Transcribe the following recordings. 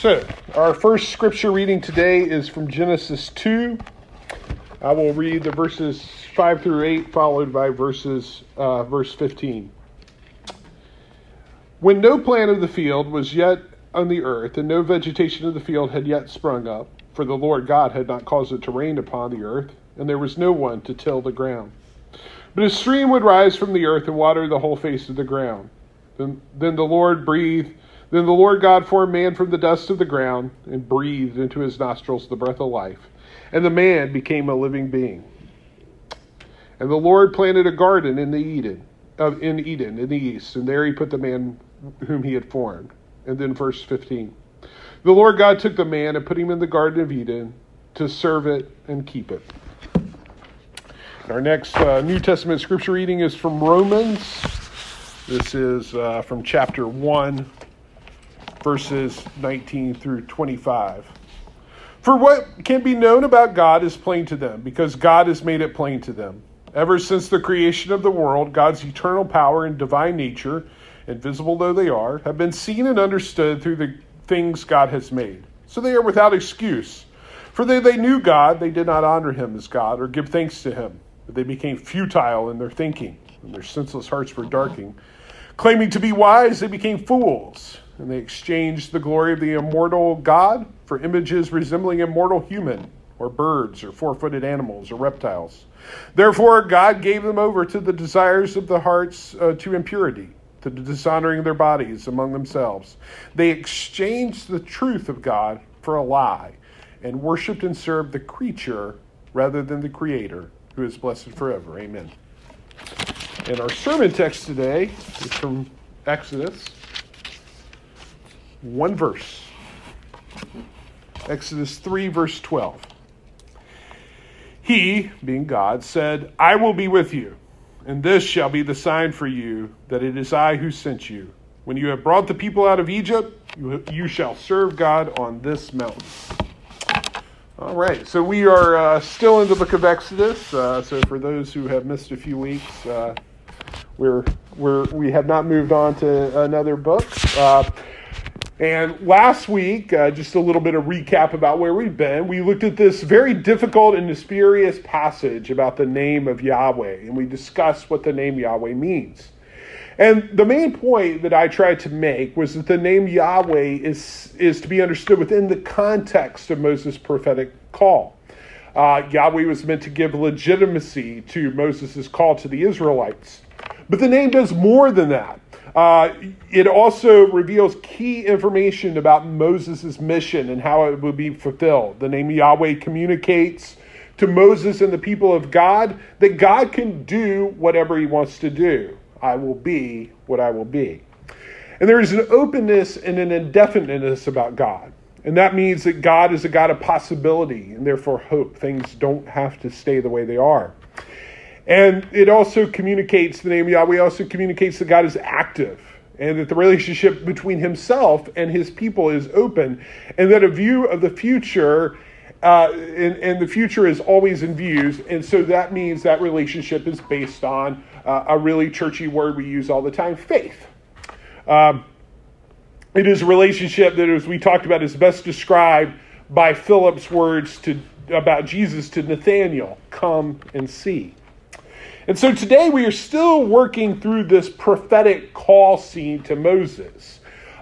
So, our first scripture reading today is from Genesis 2. I will read the verses 5 through 8, followed by verses uh, verse 15. When no plant of the field was yet on the earth, and no vegetation of the field had yet sprung up, for the Lord God had not caused it to rain upon the earth, and there was no one to till the ground. But a stream would rise from the earth and water the whole face of the ground. Then, then the Lord breathed then the Lord God formed man from the dust of the ground and breathed into his nostrils the breath of life, and the man became a living being. And the Lord planted a garden in the Eden, uh, in Eden in the east, and there he put the man whom he had formed. And then verse 15. The Lord God took the man and put him in the garden of Eden to serve it and keep it. Our next uh, New Testament scripture reading is from Romans. This is uh, from chapter 1, verses 19 through 25. For what can be known about God is plain to them, because God has made it plain to them. Ever since the creation of the world, God's eternal power and divine nature, invisible though they are, have been seen and understood through the things God has made. So they are without excuse. For though they knew God, they did not honor him as God or give thanks to him. But they became futile in their thinking, and their senseless hearts were darkened. Claiming to be wise, they became fools and they exchanged the glory of the immortal God for images resembling immortal human, or birds, or four footed animals, or reptiles. Therefore, God gave them over to the desires of the hearts uh, to impurity, to the dishonoring of their bodies among themselves. They exchanged the truth of God for a lie, and worshiped and served the creature rather than the Creator, who is blessed forever. Amen. And our sermon text today is from Exodus one verse. Exodus 3, verse 12. He, being God, said, I will be with you, and this shall be the sign for you that it is I who sent you. When you have brought the people out of Egypt, you, shall serve God on this mountain. All right, so we are uh, still in the book of Exodus. Uh, so for those who have missed a few weeks, uh, we're, we're, we have not moved on to another book. And last week, uh, just a little bit of recap about where we've been, we looked at this very difficult and mysterious passage about the name of Yahweh, and we discussed what the name Yahweh means. And the main point that I tried to make was that the name Yahweh is, is to be understood within the context of Moses' prophetic call. Uh, Yahweh was meant to give legitimacy to Moses' call to the Israelites. But the name does more than that. Uh, it also reveals key information about Moses' mission and how it will be fulfilled. The name Yahweh communicates to Moses and the people of God that God can do whatever he wants to do. I will be what I will be. And there is an openness and an indefiniteness about God. And that means that God is a God of possibility and therefore hope. Things don't have to stay the way they are. And it also communicates, the name Yahweh also communicates that God is active and that the relationship between himself and his people is open, and that a view of the future. Uh, and, and, the future is always in views, and so that means that relationship is based on uh, a really churchy word we use all the time faith. Um, it is a relationship that, as we talked about, is best described by Philip's words to, about Jesus to Nathanael come and see. And so today we are still working through this prophetic call scene to Moses.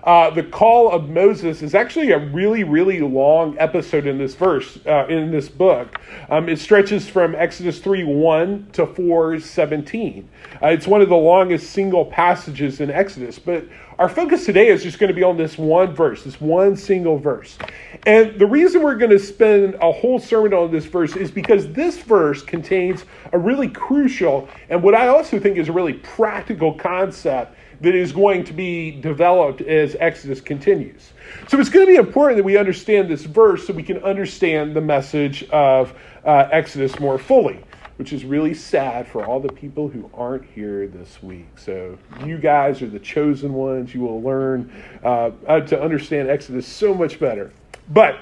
Uh, the call of Moses is actually a really, really long episode in this verse, uh, in this book. Um, it stretches from Exodus 3 1 to 4 17. Uh, it's one of the longest single passages in Exodus, but our focus today is just going to be on this one verse, this one single verse. And the reason we're going to spend a whole sermon on this verse is because this verse contains a really crucial and what I also think is a really practical concept that is going to be developed as Exodus continues. So it's going to be important that we understand this verse so we can understand the message of uh, Exodus more fully which is really sad for all the people who aren't here this week. So, you guys are the chosen ones. You will learn uh, to understand Exodus so much better. But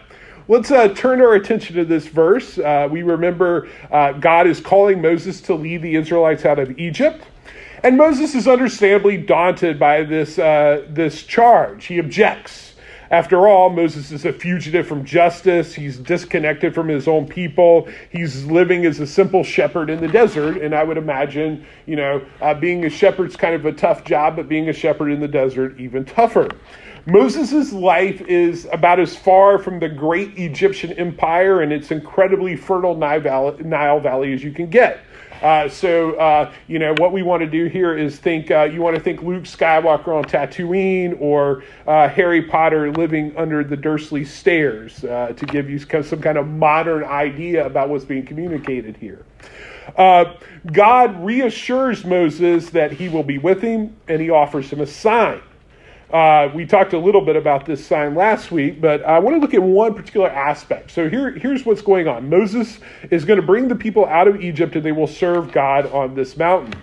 let's uh, turn our attention to this verse. Uh, we remember uh, God is calling Moses to lead the Israelites out of Egypt. And Moses is understandably daunted by this, uh, this charge. He objects. After all, Moses is a fugitive from justice. He's disconnected from his own people. He's living as a simple shepherd in the desert. And I would imagine, you know, uh, being a shepherd's kind of a tough job, but being a shepherd in the desert, even tougher. Moses' life is about as far from the great Egyptian empire and its incredibly fertile Nile Valley, Nile Valley as you can get. Uh, so, uh, you know, what we want to do here is think, uh, you want to think Luke Skywalker on Tatooine or uh, Harry Potter living under the Dursley stairs uh, to give you some kind of modern idea about what's being communicated here. God reassures Moses that he will be with him and he offers him a sign. Uh, we talked a little bit about this sign last week, but I want to look at one particular aspect. So here, here's what's going on Moses is going to bring the people out of Egypt and they will serve God on this mountain.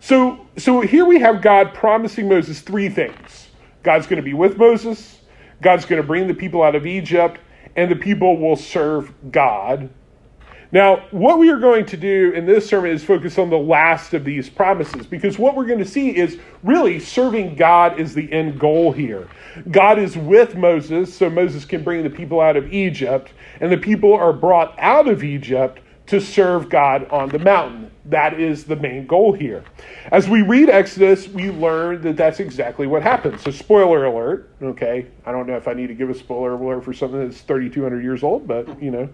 So, so here we have God promising Moses three things God's going to be with Moses, God's going to bring the people out of Egypt, and the people will serve God now, what we are going to do in this sermon is focus on the last of these promises because what we're going to see is really serving God is the end goal here. God is with Moses, so Moses can bring the people out of Egypt, and the people are brought out of Egypt to serve God on the mountain. That is the main goal here. As we read Exodus, we learn that that's exactly what happens. So, spoiler alert, okay? I don't know if I need to give a spoiler alert for something that's 3,200 years old, but you know.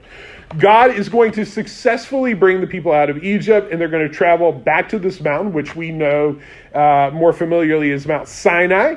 God is going to successfully bring the people out of Egypt, and they're going to travel back to this mountain, which we know uh, more familiarly as Mount Sinai.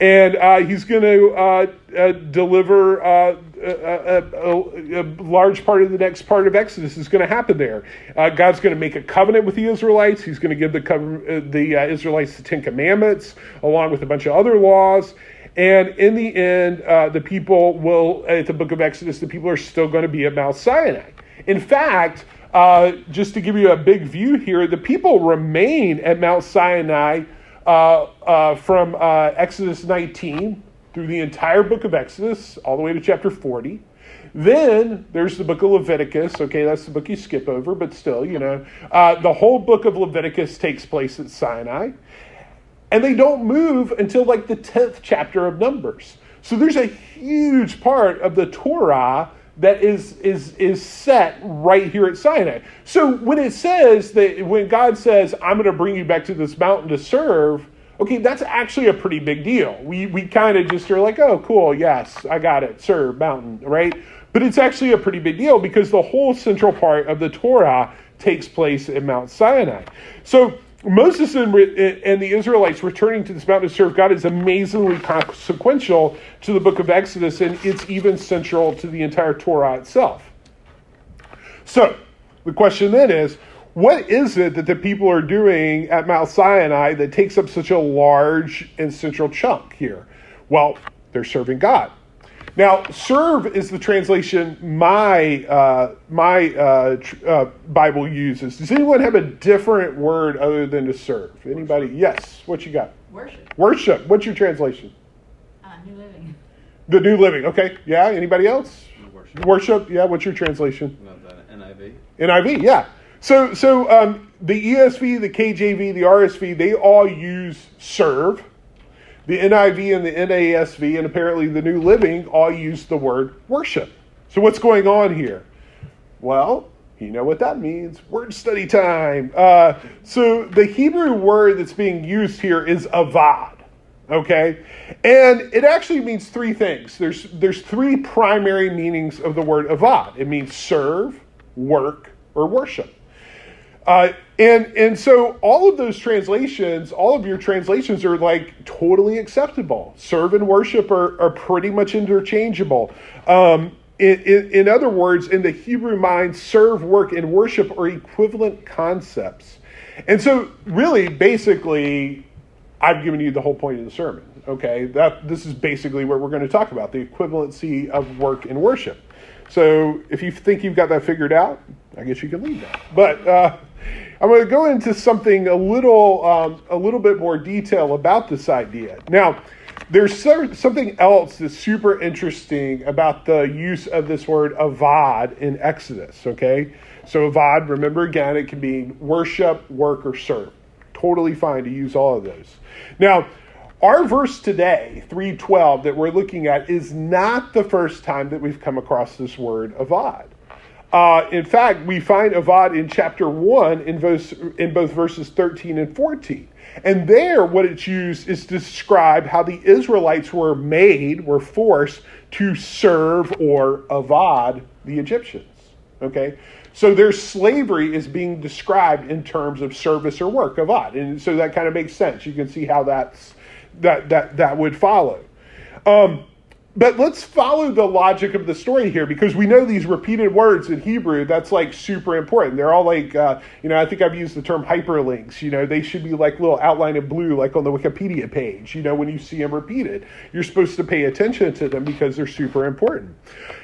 And uh, he's going to uh, uh deliver uh, a, a, a, large part of the next part of Exodus is going to happen there. Uh, God's going to make a covenant with the Israelites. He's going to give the, uh, the uh, Israelites the Ten Commandments along with a bunch of other laws. And in the end, uh, the people will, at the book of Exodus, the people are still going to be at Mount Sinai. In fact, uh, just to give you a big view here, the people remain at Mount Sinai uh, Uh, uh, from uh, Exodus 19 through the entire book of Exodus, all the way to chapter 40. Then there's the book of Leviticus. Okay, that's the book you skip over, but still, you know, uh, the whole book of Leviticus takes place at Sinai. And they don't move until like the 10th chapter of Numbers. So there's a huge part of the Torah that is, is, is set right here at Sinai. So when it says that, when God says, I'm going to bring you back to this mountain to serve, Okay, that's actually a pretty big deal. We, we kind of just are like, oh, cool, yes, I got it, sir, mountain, right? But it's actually a pretty big deal because the whole central part of the Torah takes place in Mount Sinai. So Moses and, and the Israelites returning to this mountain to serve God is amazingly consequential to the book of Exodus, and it's even central to the entire Torah itself. So the question then is what is it that the people are doing at Mount Sinai that takes up such a large and central chunk here? Well, they're serving God. Now, serve is the translation my uh, my uh, tr- uh, Bible uses. Does anyone have a different word other than to serve? Anybody? Yes. What you got? Worship. Worship. What's your translation? Uh, New Living. The New Living. Okay. Yeah. Anybody else? Worship. Worship. Yeah. What's your translation? NIV. NIV. Yeah. So, so um, the ESV, the KJV, the RSV, they all use serve. The NIV and the NASV, and apparently the New Living, all use the word worship. So, what's going on here? Well, you know what that means. Word study time. Uh, so, the Hebrew word that's being used here is avad. Okay? And it actually means three things. There's, there's three primary meanings of the word avad it means serve, work, or worship. Uh, and and so all of those translations, all of your translations are like totally acceptable. Serve and worship are, are pretty much interchangeable. Um, in, in, in other words, in the Hebrew mind, serve, work, and worship are equivalent concepts. And so, really, basically, I've given you the whole point of the sermon. Okay, that this is basically what we're going to talk about: the equivalency of work and worship. So, if you think you've got that figured out, I guess you can leave that. But uh, I'm going to go into something a little, um, a little bit more detail about this idea. Now, there's something else that's super interesting about the use of this word avad in Exodus, okay? So, avad, remember again, it can mean worship, work, or serve. Totally fine to use all of those. Now, our verse today, 312, that we're looking at, is not the first time that we've come across this word avad. Uh, in fact, we find avad in chapter 1 in, verse, in both verses 13 and 14. And there, what it's used is to describe how the Israelites were made, were forced to serve or avad the Egyptians. Okay? So their slavery is being described in terms of service or work, avad. And so that kind of makes sense. You can see how that's, that, that, that would follow. Um, but let's follow the logic of the story here because we know these repeated words in Hebrew, that's like super important. They're all like, uh, you know, I think I've used the term hyperlinks. You know, they should be like little outline in blue, like on the Wikipedia page, you know, when you see them repeated. You're supposed to pay attention to them because they're super important.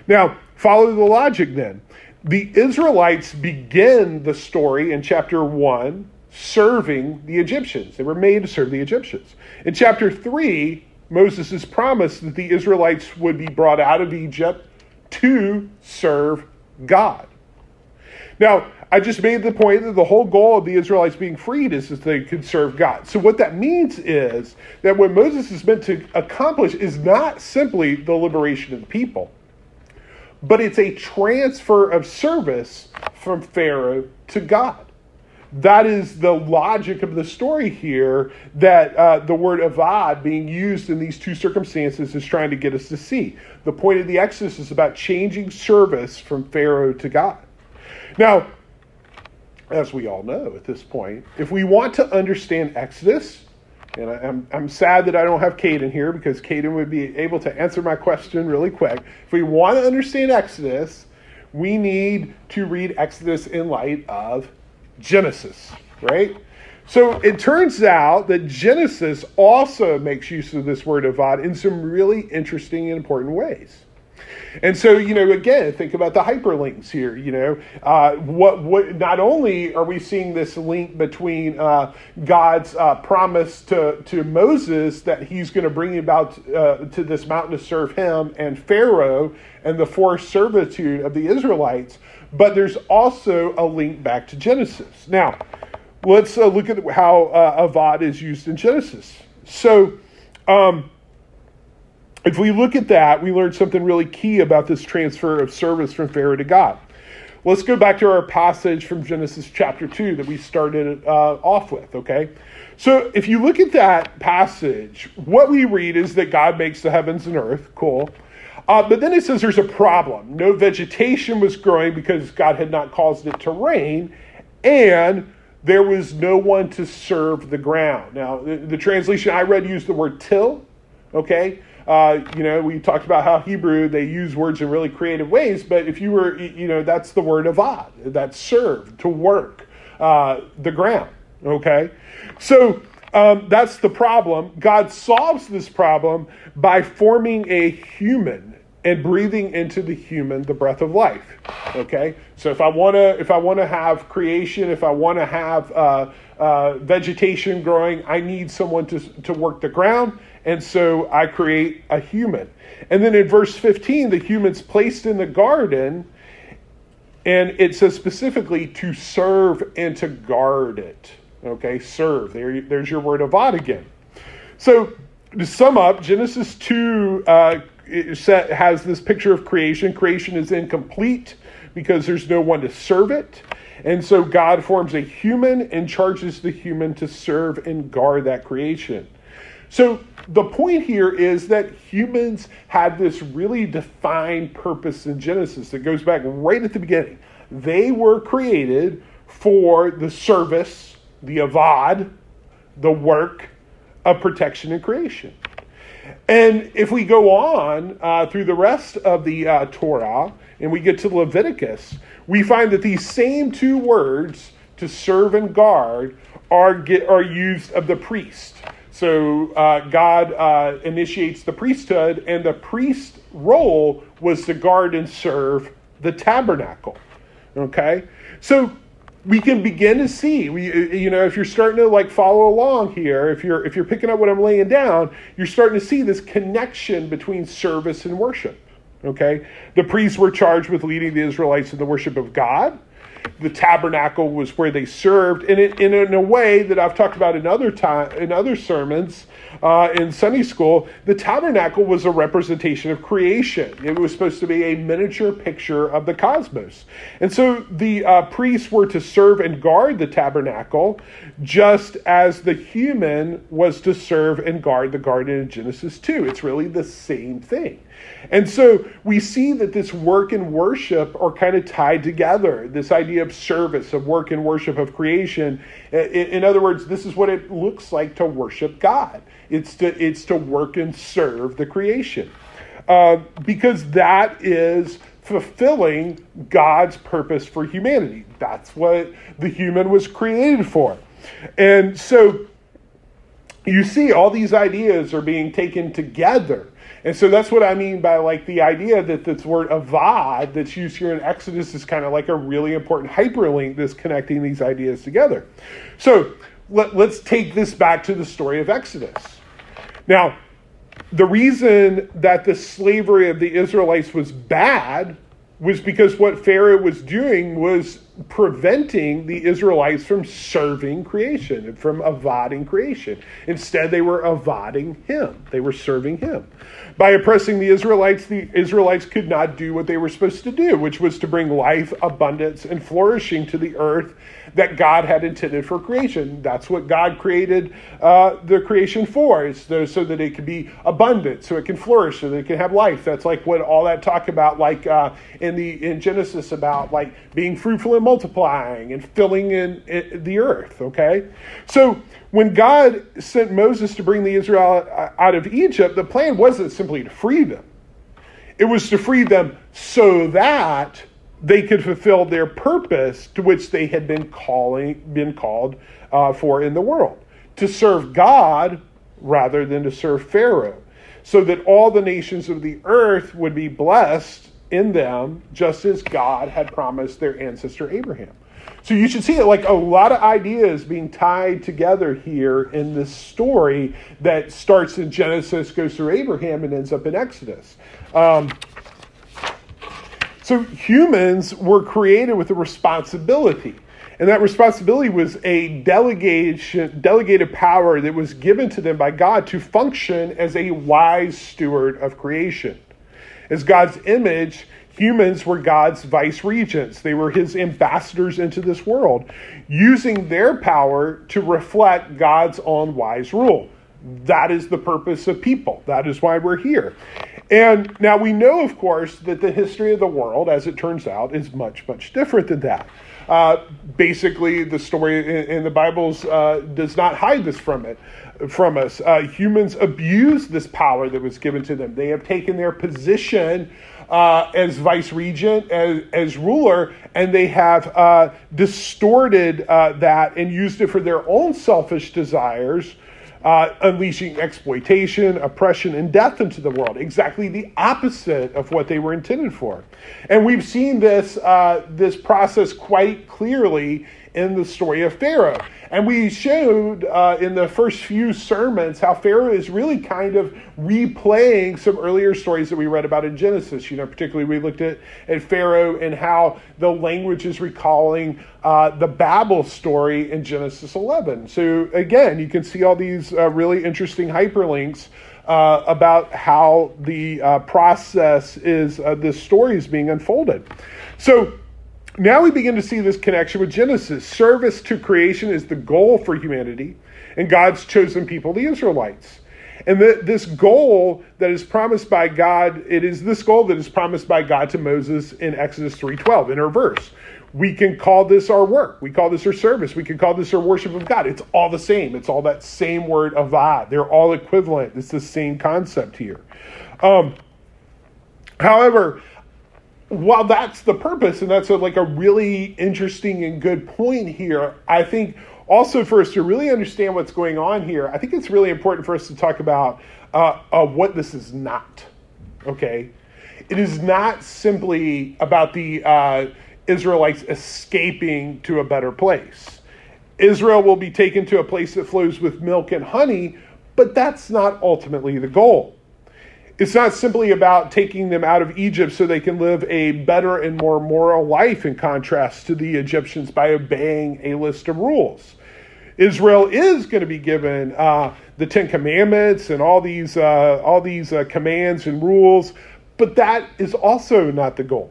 Now, follow the logic then. The Israelites begin the story in chapter 1 serving the Egyptians. They were made to serve the Egyptians. In chapter 3, Moses' promise that the Israelites would be brought out of Egypt to serve God. Now, I just made the point that the whole goal of the Israelites being freed is that they could serve God. So, what that means is that what Moses is meant to accomplish is not simply the liberation of the people, but it's a transfer of service from Pharaoh to God that is the logic of the story here that uh, the word avad being used in these two circumstances is trying to get us to see. The point of the Exodus is about changing service from Pharaoh to God. Now, as we all know at this point, if we want to understand Exodus, and I, am I'm sad that I don't have Caden here because Caden would be able to answer my question really quick. If we want to understand Exodus, we need to read Exodus in light of Genesis, right? So it turns out that Genesis also makes use of this word avad in some really interesting and important ways. And so, you know, again, think about the hyperlinks here. You know, uh, what what? Not only are we seeing this link between uh, God's uh, promise to to Moses that He's going to bring about uh, to this mountain to serve Him, and Pharaoh and the forced servitude of the Israelites, but there's also a link back to Genesis. Now, let's uh, look at how uh, avad is used in Genesis. So, um, if we look at that, we learn something really key about this transfer of service from Pharaoh to God. Let's go back to our passage from Genesis chapter 2 that we started uh, off with, okay? So, if you look at that passage, what we read is that God makes the heavens and earth, cool. Uh, but then it says there's a problem. No vegetation was growing because God had not caused it to rain, and there was no one to serve the ground. Now, the, the translation I read used the word till, okay? Uh, you know, we talked about how Hebrew, they use words in really creative ways, but if you were, you know, that's the word avad, that's serve, to work, uh, the ground, okay? So, um, that's the problem. God solves this problem by forming a human and breathing into the human the breath of life. Okay, so if I want to, if I want to have creation, if I want to have uh, uh, vegetation growing, I need someone to to work the ground, and so I create a human. And then in verse fifteen, the human's placed in the garden, and it says specifically to serve and to guard it. Okay, serve. There, there's your word avad again. So to sum up, Genesis two. Uh, set, has this picture of creation. Creation is incomplete because there's no one to serve it. And so God forms a human and charges the human to serve and guard that creation. So the point here is that humans had this really defined purpose in Genesis that goes back right at the beginning. They were created for the service, the avad, the work of protection and creation. And if we go on uh, through the rest of the uh, Torah and we get to Leviticus, we find that these same two words, to serve and guard, are, get, are used of the priest. So uh, God uh, initiates the priesthood, and the priest role was to guard and serve the tabernacle. Okay? So we can begin to see. We uh, uh, you know if you're starting to like follow along here if you're if you're picking up what i'm laying down you're starting to see this connection between service and worship okay? The priests were charged with leading the israelites in the worship of god The tabernacle was where they served, and it, in, in a way that I've talked about in other time in other sermons uh, in Sunday school. The tabernacle was a representation of creation. It was supposed to be a miniature picture of the cosmos, and so the uh, priests were to serve and guard the tabernacle, just as the human was to serve and guard the garden in Genesis two. It's really the same thing. And so we see that this work and worship are kind of tied together. This idea of service, of work and worship, of creation. In, other words, this is what it looks like to worship God. It's to it's to work and serve the creation, uh, because that is fulfilling God's purpose for humanity. That's what the human was created for, and so you see all these ideas are being taken together and so that's what I mean by like the idea that this word avad that's used here in Exodus is kind of like a really important hyperlink that's connecting these ideas together. So let, let's take this back to the story of Exodus. Now, the reason that the slavery of the Israelites was bad was because what Pharaoh was doing was preventing the Israelites from serving creation and from avading creation. Instead, they were avading him, they were serving him. By oppressing the Israelites, the Israelites could not do what they were supposed to do, which was to bring life, abundance, and flourishing to the earth that God had intended for creation. That's what God created uh, the creation for, is so that it can be abundant, so it can flourish, so that it can have life. That's like what all that talk about, like uh, in the in Genesis, about like being fruitful and multiplying and filling in, in the earth. Okay, so when God sent Moses to bring the Israel out of Egypt, the plan wasn't simply to free them. It was to free them so that they could fulfill their purpose to which they had been calling been called uh, for in the world to serve God rather than to serve Pharaoh so that all the nations of the earth would be blessed in them just as God had promised their ancestor Abraham. So you should see it like a lot of ideas being tied together here in this story that starts in Genesis, goes through Abraham, and ends up in Exodus. Um, so humans were created with a responsibility. And that responsibility was a delegation, delegated power that was given to them by God to function as a wise steward of creation. As God's image, Humans were God's vice regents. They were his ambassadors into this world, using their power to reflect God's own wise rule. That is the purpose of people. That is why we're here. And now we know, of course, that the history of the world, as it turns out, is much, much different than that. Uh, basically, the story in, in the Bibles uh, does not hide this from it from us. Uh, humans abuse this power that was given to them. They have taken their position uh, as vice regent, as, as ruler, and they have uh, distorted uh, that and used it for their own selfish desires, uh, unleashing exploitation, oppression, and death into the world. Exactly the opposite of what they were intended for. And we've seen this, uh, this process quite clearly in the story of Pharaoh. And we showed uh, in the first few sermons how Pharaoh is really kind of replaying some earlier stories that we read about in Genesis. You know, particularly we looked at, at Pharaoh and how the language is recalling uh, the Babel story in Genesis 11. So again, you can see all these uh, really interesting hyperlinks. Uh, about how the uh, process is, uh, this story is being unfolded. So, now we begin to see this connection with Genesis. Service to creation is the goal for humanity and God's chosen people, the Israelites. And the, this goal that is promised by God, it is this goal that is promised by God to Moses in Exodus 3:12 in our verse. We can call this our work. We call this our service. We can call this our worship of God. It's all the same. It's all that same word avad. They're all equivalent. It's the same concept here. Um, however, while that's the purpose, and that's a, like a really interesting and good point here, I think also for us to really understand what's going on here, I think it's really important for us to talk about uh, uh, what this is not. Okay, it is not simply about the uh, Israelites escaping to a better place. Israel will be taken to a place that flows with milk and honey, but that's not ultimately the goal It's not simply about taking them out of Egypt so they can live a better and more moral life in contrast to the Egyptians by obeying a list of rules. Israel is going to be given uh, the Ten Commandments and all these uh, all these uh, commands and rules, but that is also not the goal.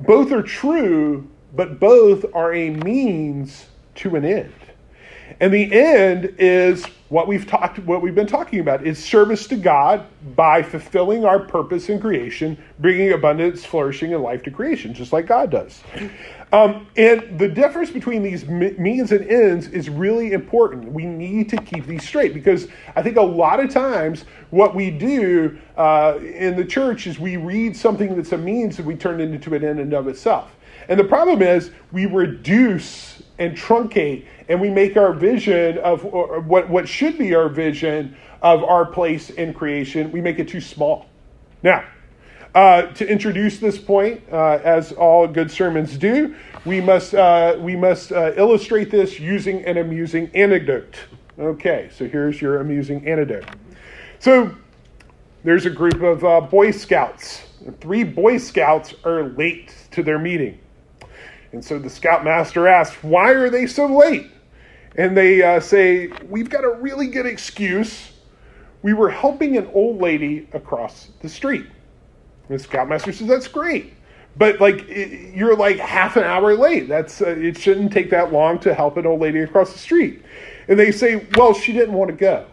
Both are true, but both are a means to an end. And the end is what we've talked what we've been talking about is service to God by fulfilling our purpose in creation, bringing abundance, flourishing, and life to creation, just like God does. Um, and the difference between these means and ends is really important. We need to keep these straight because I think a lot of times what we do uh, in the church is we read something that's a means and we turn it into an end and of itself. And the problem is we reduce and truncate and we make our vision of what, what should be our vision of our place in creation, we make it too small. Now, uh, to introduce this point, uh, as all good sermons do, we must, uh, we must uh, illustrate this using an amusing anecdote. Okay, so here's your amusing anecdote. So there's a group of uh, Boy Scouts. Three Boy Scouts are late to their meeting. And so the scoutmaster asks, Why are they so late? And they uh, say, We've got a really good excuse. We were helping an old lady across the street. And the scoutmaster says, That's great. But like you're like half an hour late. That's uh, it shouldn't take that long to help an old lady across the street. And they say, "Well, she didn't want to go."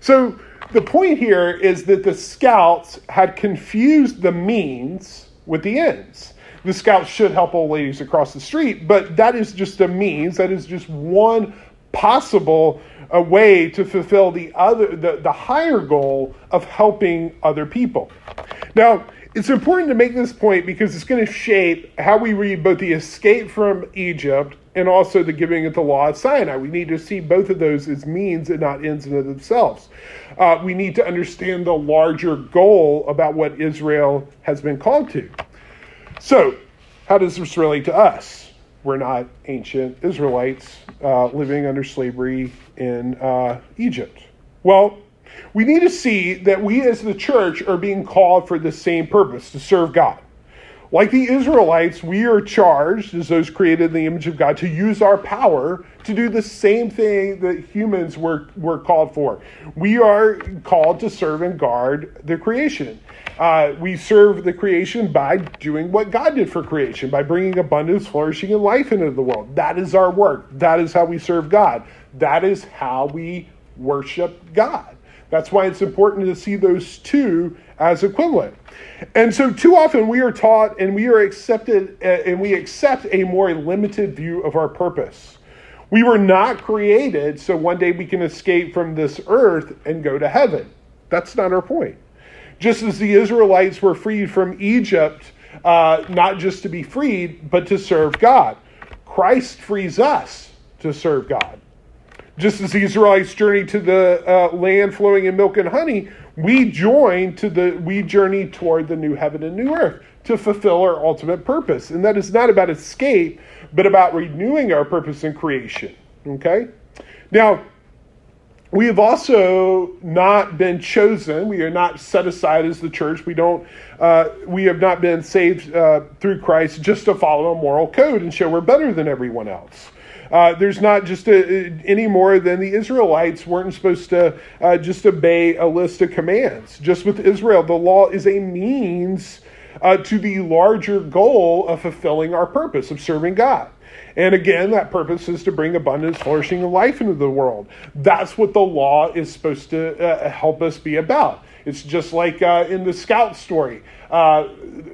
So the point here is that the scouts had confused the means with the ends the scouts should help old ladies across the street, but that is just a means, that is just one possible uh, way to fulfill the other the, the higher goal of helping other people. Now, it's important to make this point because it's going to shape how we read both the escape from Egypt and also the giving of the law of Sinai. We need to see both of those as means and not ends in themselves. Uh, we need to understand the larger goal about what Israel has been called to. So, how does this relate to us? We're not ancient Israelites uh, living under slavery in uh, Egypt. Well, we need to see that we as the church are being called for the same purpose to serve God. Like the Israelites, we are charged, as those created in the image of God, to use our power to do the same thing that humans were, were called for. We are called to serve and guard the creation. Uh, we serve the creation by doing what God did for creation, by bringing abundance, flourishing, and life into the world. That is our work. That is how we serve God. That is how we worship God. That's why it's important to see those two as equivalent. And so, too often, we are taught and we are accepted uh, and we accept a more limited view of our purpose. We were not created so one day we can escape from this earth and go to heaven. That's not our point. Just as the Israelites were freed from Egypt, uh, not just to be freed, but to serve God, Christ frees us to serve God. Just as the Israelites journeyed to the uh, land flowing in milk and honey, we join to the we journey toward the new heaven and new earth to fulfill our ultimate purpose. And that is not about escape, but about renewing our purpose in creation. Okay? Now, we have also not been chosen. We are not set aside as the church. We don't. Uh, we have not been saved uh, through Christ just to follow a moral code and show we're better than everyone else. Uh, there's not just a, any more than the Israelites weren't supposed to uh, just obey a list of commands. Just with Israel, the law is a means uh, to the larger goal of fulfilling our purpose of serving God. And again, that purpose is to bring abundance, flourishing, and life into the world. That's what the law is supposed to uh, help us be about. It's just like uh, in the scout story, uh,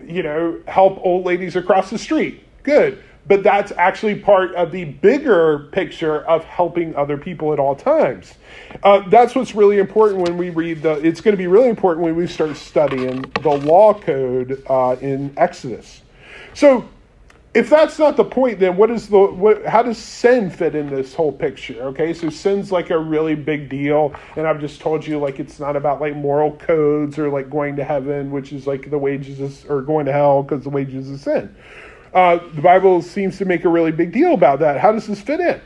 you know, help old ladies across the street. Good but that's actually part of the bigger picture of helping other people at all times. Uh, that's what's really important when we read the. It's going to be really important when we start studying the law code uh, in Exodus. So, if that's not the point, then what is the what? How does sin fit in this whole picture? Okay, so sin's like a really big deal, and I've just told you like it's not about like moral codes or like going to heaven, which is like the wages is, or going to hell because the wages is sin. Uh, the Bible seems to make a really big deal about that. How does this fit in?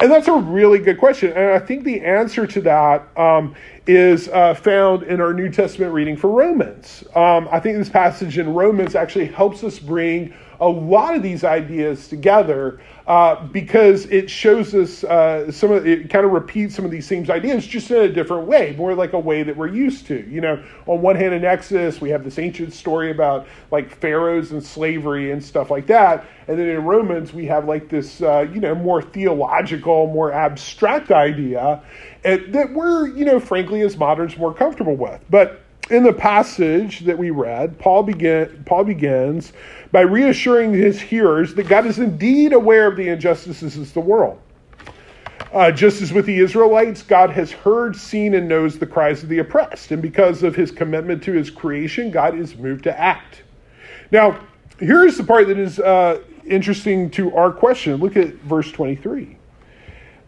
And that's a really good question. And I think the answer to that um, is uh, found in our New Testament reading for Romans. Um, I think this passage in Romans actually helps us bring a lot of these ideas together uh, because it shows us uh, some of it kind of repeats some of these same ideas just in a different way, more like a way that we're used to. You know, on one hand, in Exodus, we have this ancient story about like pharaohs and slavery and stuff like that, and then in Romans, we have like this, uh, you know, more theological, more abstract idea that we're, you know, frankly, as moderns, more comfortable with, but in the passage that we read, Paul, begin, Paul begins by reassuring his hearers that God is indeed aware of the injustices of the world. Uh, just as with the Israelites, God has heard, seen, and knows the cries of the oppressed. And because of his commitment to his creation, God is moved to act. Now, here's the part that is uh, interesting to our question. Look at verse 23.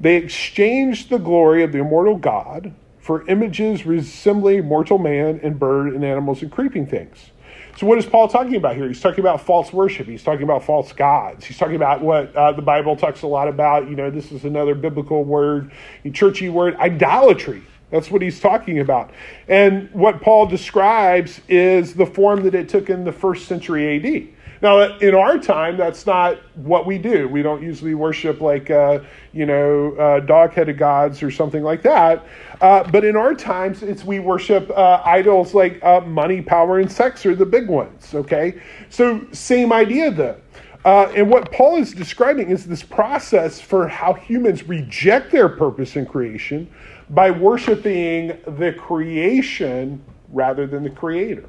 They exchanged the glory of the immortal God for images resembling mortal man and bird and animals and creeping things. So, what is Paul talking about here? He's talking about false worship. He's talking about false gods. He's talking about what uh, the Bible talks a lot about. You know, this is another biblical word, churchy word, idolatry. That's what he's talking about. And what Paul describes is the form that it took in the first century AD. Now, in our time, that's not what we do. We don't usually worship like, uh, you know, uh, dog-headed gods or something like that. Uh, but in our times, it's we worship uh, idols like uh, money, power, and sex are the big ones. Okay, so same idea though. Uh, and what Paul is describing is this process for how humans reject their purpose in creation by worshiping the creation rather than the creator.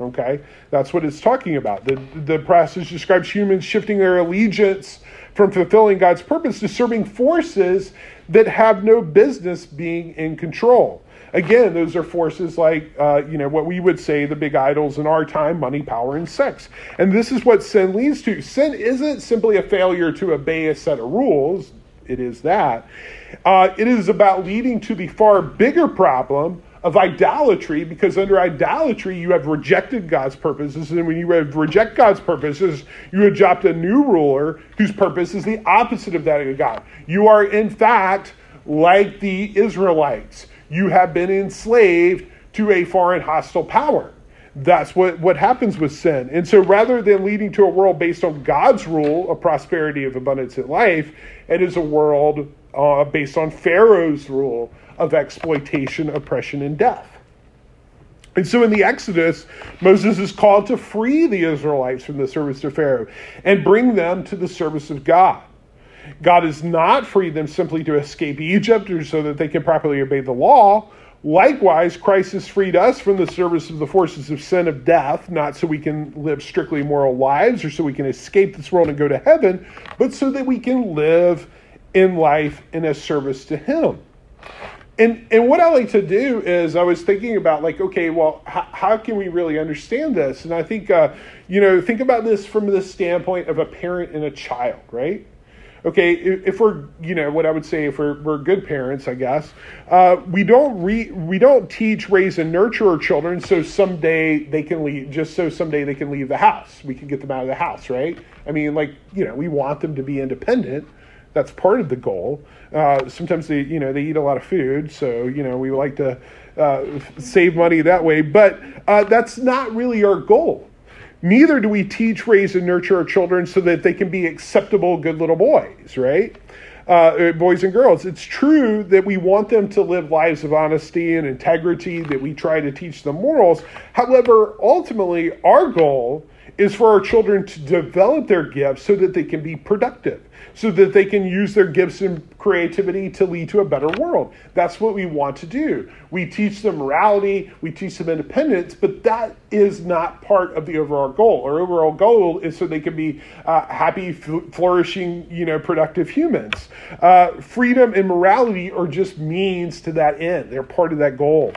Okay, that's what it's talking about. The, the passage describes humans shifting their allegiance from fulfilling God's purpose to serving forces that have no business being in control. Again, those are forces like, uh, you know, what we would say the big idols in our time money, power, and sex. And this is what sin leads to. Sin isn't simply a failure to obey a set of rules, it is that. Uh, it is about leading to the far bigger problem of idolatry because under idolatry you have rejected God's purposes, and when you reject God's purposes, you adopt a new ruler whose purpose is the opposite of that of God. You are, in fact, like the Israelites. You have been enslaved to a foreign hostile power. That's what, what happens with sin. And so rather than leading to a world based on God's rule of prosperity, of abundance, and life, it is a world uh, based on Pharaoh's rule of exploitation, oppression, and death. And so in the Exodus, Moses is called to free the Israelites from the service of Pharaoh and bring them to the service of God. God has not freed them simply to escape Egypt or so that they can properly obey the law. Likewise, Christ has freed us from the service of the forces of sin of death, not so we can live strictly moral lives or so we can escape this world and go to heaven, but so that we can live in life in a service to Him and and what I like to do is I was thinking about like okay well how, how can we really understand this? And I think uh, you know think about this from the standpoint of a parent and a child right? Okay if, if we're you know what I would say if we're, we're good parents I guess uh, we don't re, we don't teach raise and nurture our children so someday they can leave just so someday they can leave the house. We can get them out of the house right? I mean like you know we want them to be independent that's part of the goal. Uh, sometimes they, you know, they eat a lot of food, so you know we like to uh, save money that way. But uh, that's not really our goal. Neither do we teach, raise, and nurture our children so that they can be acceptable, good little boys, right? Uh, boys and girls. It's true that we want them to live lives of honesty and integrity, that we try to teach them morals. However, ultimately, our goal is for our children to develop their gifts so that they can be productive so that they can use their gifts and creativity to lead to a better world. That's what we want to do. We teach them morality, we teach them independence, but that is not part of the overall goal. Our overall goal is so they can be uh, happy, flourishing, you know, productive humans. Uh, freedom and morality are just means to that end. They're part of that goal.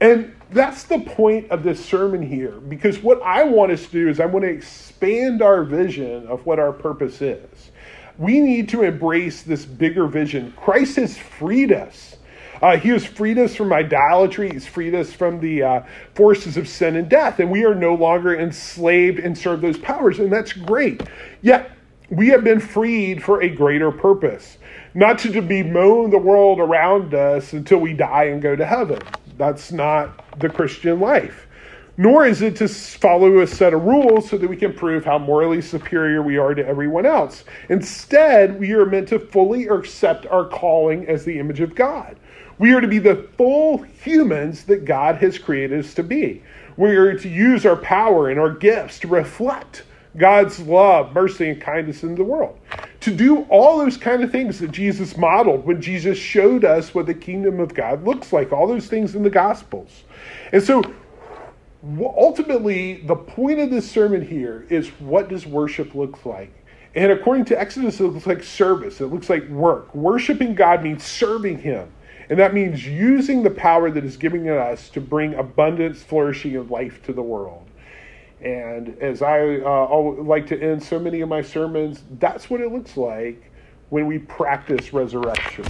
And that's the point of this sermon here, because what I want us to do is I want to expand our vision of what our purpose is we need to embrace this bigger vision. Christ has freed us Uh, he has freed us from idolatry. He's freed us from the uh, forces of sin and death. And we are no longer enslaved and serve those powers. And that's great. Yet, we have been freed for a greater purpose, not to bemoan the world around us until we die and go to heaven. That's not the Christian life nor is it to follow a set of rules so that we can prove how morally superior we are to everyone else. Instead, we are meant to fully accept our calling as the image of God. We are to be the full humans that God has created us to be. We are to use our power and our gifts to reflect God's love, mercy, and kindness in the world. To do all those kind of things that Jesus modeled when Jesus showed us what the kingdom of God looks like, all those things in the Gospels. And so ultimately, the point of this sermon here is what does worship look like? And according to Exodus, it looks like service, it looks like work. Worshiping God means serving Him. And that means using the power that is given to us to bring abundance, flourishing, and life to the world. And as I uh, like to end so many of my sermons, that's what it looks like when we practice resurrection.